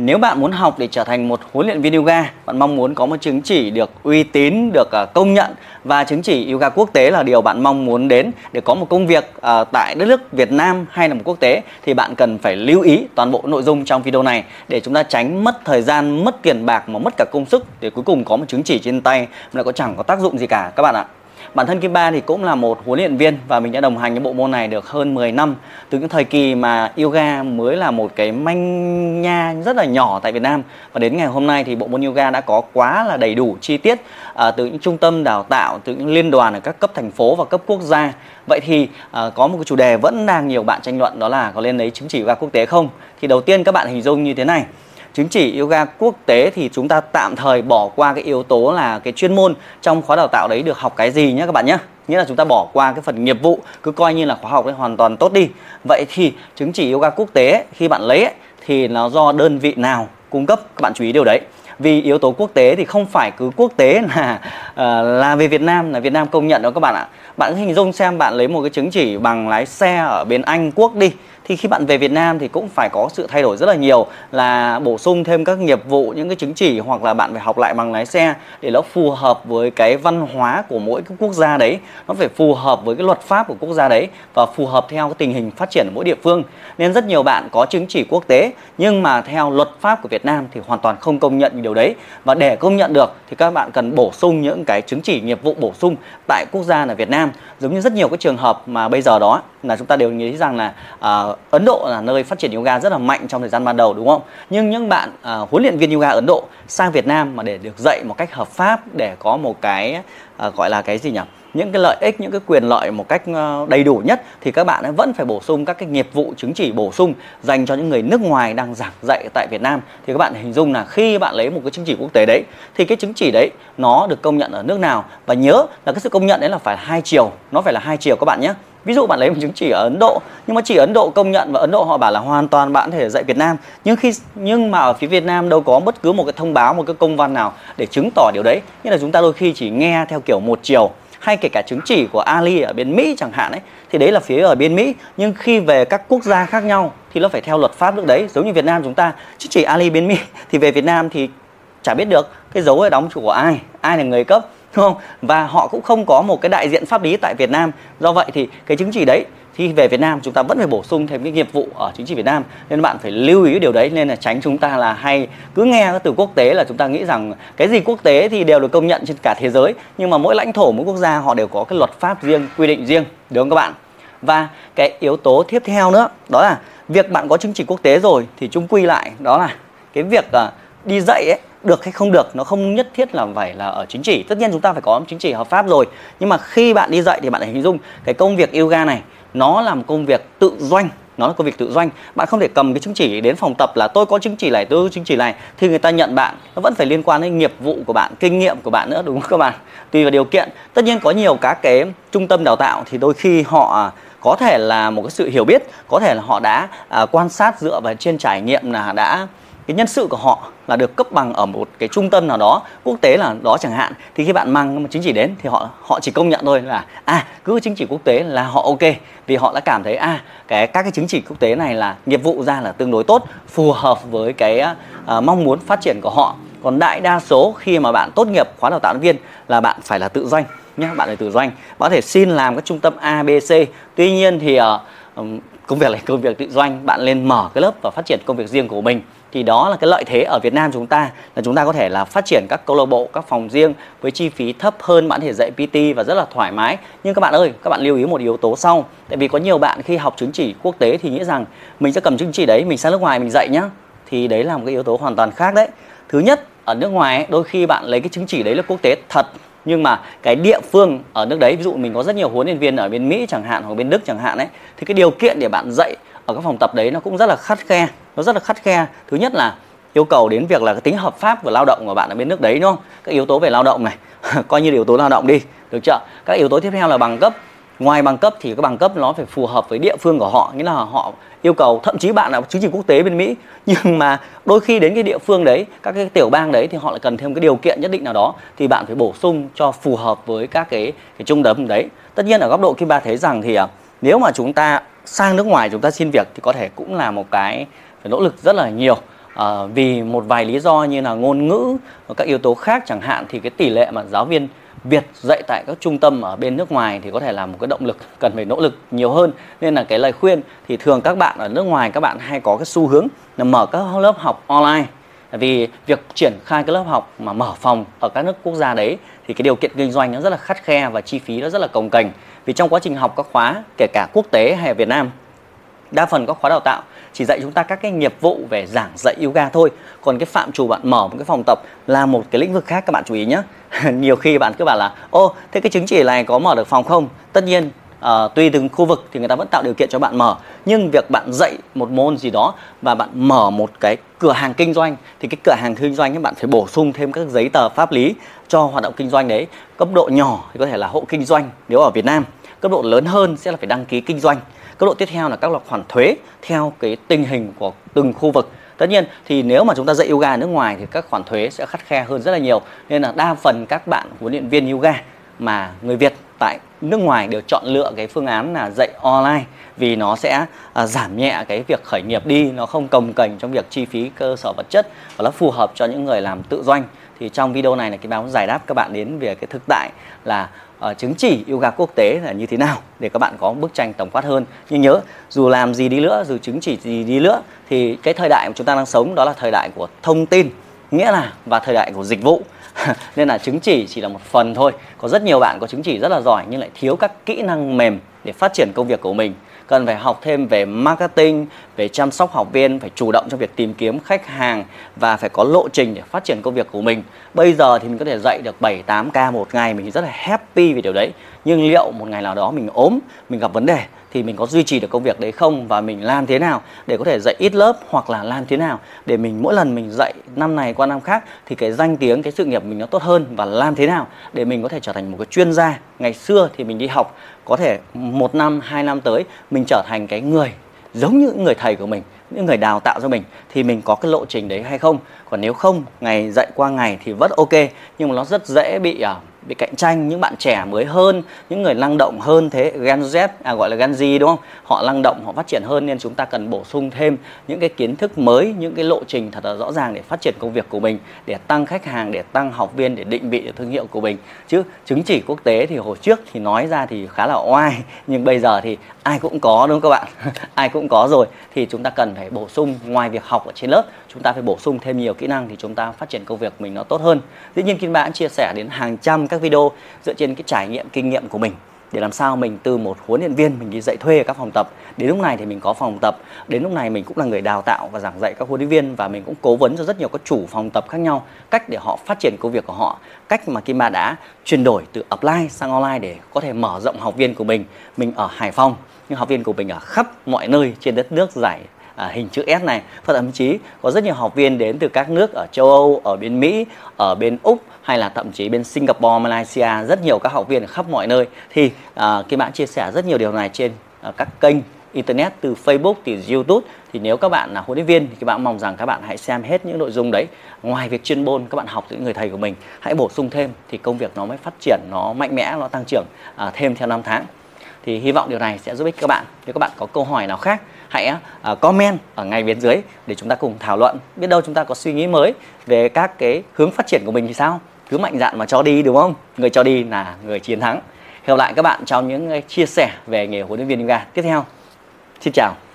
Nếu bạn muốn học để trở thành một huấn luyện viên yoga, bạn mong muốn có một chứng chỉ được uy tín, được à, công nhận và chứng chỉ yoga quốc tế là điều bạn mong muốn đến để có một công việc à, tại đất nước Việt Nam hay là một quốc tế thì bạn cần phải lưu ý toàn bộ nội dung trong video này để chúng ta tránh mất thời gian, mất tiền bạc mà mất cả công sức để cuối cùng có một chứng chỉ trên tay mà lại có chẳng có tác dụng gì cả các bạn ạ. Bản thân Kim Ba thì cũng là một huấn luyện viên và mình đã đồng hành với bộ môn này được hơn 10 năm. Từ những thời kỳ mà yoga mới là một cái manh nha rất là nhỏ tại Việt Nam và đến ngày hôm nay thì bộ môn yoga đã có quá là đầy đủ chi tiết à, từ những trung tâm đào tạo, từ những liên đoàn ở các cấp thành phố và cấp quốc gia. Vậy thì à, có một cái chủ đề vẫn đang nhiều bạn tranh luận đó là có nên lấy chứng chỉ yoga quốc tế không? Thì đầu tiên các bạn hình dung như thế này chứng chỉ yoga quốc tế thì chúng ta tạm thời bỏ qua cái yếu tố là cái chuyên môn trong khóa đào tạo đấy được học cái gì nhé các bạn nhé nghĩa là chúng ta bỏ qua cái phần nghiệp vụ cứ coi như là khóa học đấy hoàn toàn tốt đi. Vậy thì chứng chỉ yoga quốc tế khi bạn lấy ấy, thì nó do đơn vị nào cung cấp? Các bạn chú ý điều đấy. Vì yếu tố quốc tế thì không phải cứ quốc tế là uh, là về Việt Nam là Việt Nam công nhận đó các bạn ạ. Bạn hình dung xem bạn lấy một cái chứng chỉ bằng lái xe ở bên Anh quốc đi thì khi bạn về Việt Nam thì cũng phải có sự thay đổi rất là nhiều là bổ sung thêm các nghiệp vụ những cái chứng chỉ hoặc là bạn phải học lại bằng lái xe để nó phù hợp với cái văn hóa của mỗi cái quốc gia đấy. Nó phải phù hợp với cái luật pháp của quốc gia đấy và phù hợp theo cái tình hình phát triển ở mỗi địa phương. Nên rất nhiều bạn có chứng chỉ quốc tế nhưng mà theo luật pháp của Việt Nam thì hoàn toàn không công nhận điều đấy. Và để công nhận được thì các bạn cần bổ sung những cái chứng chỉ nghiệp vụ bổ sung tại quốc gia là Việt Nam. Giống như rất nhiều cái trường hợp mà bây giờ đó là chúng ta đều nghĩ rằng là uh, Ấn Độ là nơi phát triển yoga rất là mạnh trong thời gian ban đầu đúng không? Nhưng những bạn à, huấn luyện viên yoga Ấn Độ sang Việt Nam mà để được dạy một cách hợp pháp để có một cái à, gọi là cái gì nhỉ? những cái lợi ích những cái quyền lợi một cách ờ, đầy đủ nhất thì các bạn vẫn phải bổ sung các cái nghiệp vụ chứng chỉ bổ sung dành cho những người nước ngoài đang giảng dạy tại Việt Nam thì các bạn hình dung là khi bạn lấy một cái chứng chỉ quốc tế đấy thì cái chứng chỉ đấy nó được công nhận ở nước nào và nhớ là cái sự công nhận đấy là phải hai chiều nó phải là hai chiều các bạn nhé ví dụ bạn lấy một chứng chỉ ở Ấn Độ, nhưng mà chỉ Ấn Độ công nhận và Ấn Độ họ bảo là hoàn toàn bạn thể dạy Việt Nam. Nhưng khi, nhưng mà ở phía Việt Nam đâu có bất cứ một cái thông báo, một cái công văn nào để chứng tỏ điều đấy. Như là chúng ta đôi khi chỉ nghe theo kiểu một chiều, hay kể cả chứng chỉ của Ali ở bên Mỹ chẳng hạn ấy. Thì đấy là phía ở bên Mỹ. Nhưng khi về các quốc gia khác nhau thì nó phải theo luật pháp nước đấy. Giống như Việt Nam chúng ta chứng chỉ Ali bên Mỹ. Thì về Việt Nam thì chả biết được cái dấu ấy đóng chủ của ai. Ai là người cấp? Đúng không? Và họ cũng không có một cái đại diện pháp lý tại Việt Nam. Do vậy thì cái chứng chỉ đấy, khi về Việt Nam chúng ta vẫn phải bổ sung thêm cái nghiệp vụ ở chứng chỉ Việt Nam. Nên bạn phải lưu ý điều đấy, nên là tránh chúng ta là hay cứ nghe cái từ quốc tế là chúng ta nghĩ rằng cái gì quốc tế thì đều được công nhận trên cả thế giới. Nhưng mà mỗi lãnh thổ, mỗi quốc gia họ đều có cái luật pháp riêng, quy định riêng, đúng không các bạn? Và cái yếu tố tiếp theo nữa, đó là việc bạn có chứng chỉ quốc tế rồi thì chung quy lại. Đó là cái việc à, đi dạy ấy được hay không được nó không nhất thiết là phải là ở chính chỉ tất nhiên chúng ta phải có chứng chỉ hợp pháp rồi nhưng mà khi bạn đi dạy thì bạn hãy hình dung cái công việc yoga này nó là một công việc tự doanh nó là công việc tự doanh. Bạn không thể cầm cái chứng chỉ đến phòng tập là tôi có chứng chỉ này tôi có chứng chỉ này thì người ta nhận bạn. Nó vẫn phải liên quan đến nghiệp vụ của bạn kinh nghiệm của bạn nữa đúng không các bạn? Tùy vào điều kiện. Tất nhiên có nhiều các cái trung tâm đào tạo thì đôi khi họ à, có thể là một cái sự hiểu biết có thể là họ đã à, quan sát dựa vào trên trải nghiệm là đã cái nhân sự của họ là được cấp bằng ở một cái trung tâm nào đó quốc tế là đó chẳng hạn thì khi bạn mang một chứng chỉ đến thì họ họ chỉ công nhận thôi là à cứ chứng chỉ quốc tế là họ ok vì họ đã cảm thấy à cái các cái chứng chỉ quốc tế này là nghiệp vụ ra là tương đối tốt phù hợp với cái uh, mong muốn phát triển của họ. Còn đại đa số khi mà bạn tốt nghiệp khóa đào tạo viên là bạn phải là tự doanh nhé bạn phải tự doanh. Bạn có thể xin làm các trung tâm A B C. Tuy nhiên thì uh, công việc là công việc tự doanh bạn lên mở cái lớp và phát triển công việc riêng của mình thì đó là cái lợi thế ở Việt Nam chúng ta, là chúng ta có thể là phát triển các câu lạc bộ, các phòng riêng với chi phí thấp hơn bạn có thể dạy PT và rất là thoải mái. Nhưng các bạn ơi, các bạn lưu ý một yếu tố sau. Tại vì có nhiều bạn khi học chứng chỉ quốc tế thì nghĩ rằng mình sẽ cầm chứng chỉ đấy, mình sang nước ngoài mình dạy nhá. Thì đấy là một cái yếu tố hoàn toàn khác đấy. Thứ nhất, ở nước ngoài đôi khi bạn lấy cái chứng chỉ đấy là quốc tế thật. Nhưng mà cái địa phương ở nước đấy, ví dụ mình có rất nhiều huấn luyện viên ở bên Mỹ chẳng hạn, hoặc bên Đức chẳng hạn ấy, thì cái điều kiện để bạn dạy ở các phòng tập đấy nó cũng rất là khắt khe nó rất là khắt khe. Thứ nhất là yêu cầu đến việc là cái tính hợp pháp của lao động của bạn ở bên nước đấy, đúng không? Các yếu tố về lao động này, coi như yếu tố lao động đi, được chưa? Các yếu tố tiếp theo là bằng cấp. Ngoài bằng cấp thì cái bằng cấp nó phải phù hợp với địa phương của họ, nghĩa là họ yêu cầu, thậm chí bạn là chứng chỉ quốc tế bên Mỹ, nhưng mà đôi khi đến cái địa phương đấy, các cái tiểu bang đấy thì họ lại cần thêm cái điều kiện nhất định nào đó, thì bạn phải bổ sung cho phù hợp với các cái cái trung tâm đấy. Tất nhiên ở góc độ kim ba thấy rằng thì à, nếu mà chúng ta sang nước ngoài, chúng ta xin việc thì có thể cũng là một cái phải nỗ lực rất là nhiều. À, vì một vài lý do như là ngôn ngữ và các yếu tố khác chẳng hạn thì cái tỷ lệ mà giáo viên Việt dạy tại các trung tâm ở bên nước ngoài thì có thể là một cái động lực cần phải nỗ lực nhiều hơn. Nên là cái lời khuyên thì thường các bạn ở nước ngoài các bạn hay có cái xu hướng là mở các lớp học online. Vì việc triển khai cái lớp học mà mở phòng ở các nước quốc gia đấy thì cái điều kiện kinh doanh nó rất là khắt khe và chi phí nó rất là cồng kềnh vì trong quá trình học các khóa kể cả quốc tế hay ở Việt Nam đa phần các khóa đào tạo chỉ dạy chúng ta các cái nghiệp vụ về giảng dạy yoga thôi. Còn cái phạm trù bạn mở một cái phòng tập là một cái lĩnh vực khác các bạn chú ý nhé nhiều khi bạn cứ bảo là ô thế cái chứng chỉ này có mở được phòng không? Tất nhiên uh, tùy từng khu vực thì người ta vẫn tạo điều kiện cho bạn mở. Nhưng việc bạn dạy một môn gì đó và bạn mở một cái cửa hàng kinh doanh thì cái cửa hàng kinh doanh ấy bạn phải bổ sung thêm các giấy tờ pháp lý cho hoạt động kinh doanh đấy. Cấp độ nhỏ thì có thể là hộ kinh doanh nếu ở Việt Nam. Cấp độ lớn hơn sẽ là phải đăng ký kinh doanh cấp độ tiếp theo là các loại khoản thuế theo cái tình hình của từng khu vực. Tất nhiên thì nếu mà chúng ta dạy yoga ở nước ngoài thì các khoản thuế sẽ khắt khe hơn rất là nhiều. Nên là đa phần các bạn huấn luyện viên yoga mà người Việt tại nước ngoài đều chọn lựa cái phương án là dạy online vì nó sẽ à, giảm nhẹ cái việc khởi nghiệp đi nó không cồng cành trong việc chi phí cơ sở vật chất và nó phù hợp cho những người làm tự doanh. Thì trong video này là cái báo giải đáp các bạn đến về cái thực tại là uh, chứng chỉ yoga quốc tế là như thế nào để các bạn có bức tranh tổng quát hơn. Nhưng nhớ dù làm gì đi nữa dù chứng chỉ gì đi nữa thì cái thời đại mà chúng ta đang sống đó là thời đại của thông tin nghĩa là và thời đại của dịch vụ. Nên là chứng chỉ chỉ là một phần thôi. Có rất nhiều bạn có chứng chỉ rất là giỏi nhưng lại thiếu các kỹ năng mềm để phát triển công việc của mình cần phải học thêm về marketing, về chăm sóc học viên, phải chủ động trong việc tìm kiếm khách hàng và phải có lộ trình để phát triển công việc của mình. Bây giờ thì mình có thể dạy được 7 8 ca một ngày, mình rất là happy vì điều đấy. Nhưng liệu một ngày nào đó mình ốm, mình gặp vấn đề thì mình có duy trì được công việc đấy không và mình làm thế nào để có thể dạy ít lớp hoặc là làm thế nào để mình mỗi lần mình dạy năm này qua năm khác thì cái danh tiếng cái sự nghiệp mình nó tốt hơn và làm thế nào để mình có thể trở thành một cái chuyên gia. Ngày xưa thì mình đi học có thể một năm hai năm tới mình trở thành cái người giống như những người thầy của mình những người đào tạo cho mình thì mình có cái lộ trình đấy hay không? Còn nếu không ngày dạy qua ngày thì vẫn ok nhưng mà nó rất dễ bị uh, bị cạnh tranh, những bạn trẻ mới hơn, những người năng động hơn thế, Gen Z à gọi là Gen Z đúng không? Họ năng động, họ phát triển hơn nên chúng ta cần bổ sung thêm những cái kiến thức mới, những cái lộ trình thật là rõ ràng để phát triển công việc của mình, để tăng khách hàng, để tăng học viên, để định vị được thương hiệu của mình. Chứ chứng chỉ quốc tế thì hồi trước thì nói ra thì khá là oai, nhưng bây giờ thì ai cũng có đúng không các bạn? Ai cũng có rồi, thì chúng ta cần phải bổ sung ngoài việc học ở trên lớp chúng ta phải bổ sung thêm nhiều kỹ năng thì chúng ta phát triển công việc mình nó tốt hơn. Dĩ nhiên Kim Bạn chia sẻ đến hàng trăm các video dựa trên cái trải nghiệm, kinh nghiệm của mình để làm sao mình từ một huấn luyện viên mình đi dạy thuê ở các phòng tập. Đến lúc này thì mình có phòng tập, đến lúc này mình cũng là người đào tạo và giảng dạy các huấn luyện viên và mình cũng cố vấn cho rất nhiều các chủ phòng tập khác nhau cách để họ phát triển công việc của họ, cách mà Kim Ba đã chuyển đổi từ offline sang online để có thể mở rộng học viên của mình mình ở Hải Phòng, nhưng học viên của mình ở khắp mọi nơi trên đất nước giải à, hình chữ S này. Và thậm chí có rất nhiều học viên đến từ các nước ở châu Âu, ở bên Mỹ, ở bên Úc hay là thậm chí bên Singapore, Malaysia rất nhiều các học viên ở khắp mọi nơi. Thì à, cái bạn chia sẻ rất nhiều điều này trên à, các kênh internet từ Facebook từ YouTube. Thì nếu các bạn là huấn luyện viên thì các bạn mong rằng các bạn hãy xem hết những nội dung đấy. Ngoài việc chuyên môn các bạn học từ những người thầy của mình hãy bổ sung thêm thì công việc nó mới phát triển nó mạnh mẽ nó tăng trưởng à, thêm theo năm tháng thì hy vọng điều này sẽ giúp ích các bạn. Nếu các bạn có câu hỏi nào khác hãy uh, comment ở ngay bên dưới để chúng ta cùng thảo luận biết đâu chúng ta có suy nghĩ mới về các cái hướng phát triển của mình thì sao? Cứ mạnh dạn mà cho đi đúng không? Người cho đi là người chiến thắng. Hẹn gặp lại các bạn trong những chia sẻ về nghề huấn luyện viên yoga. Tiếp theo xin chào.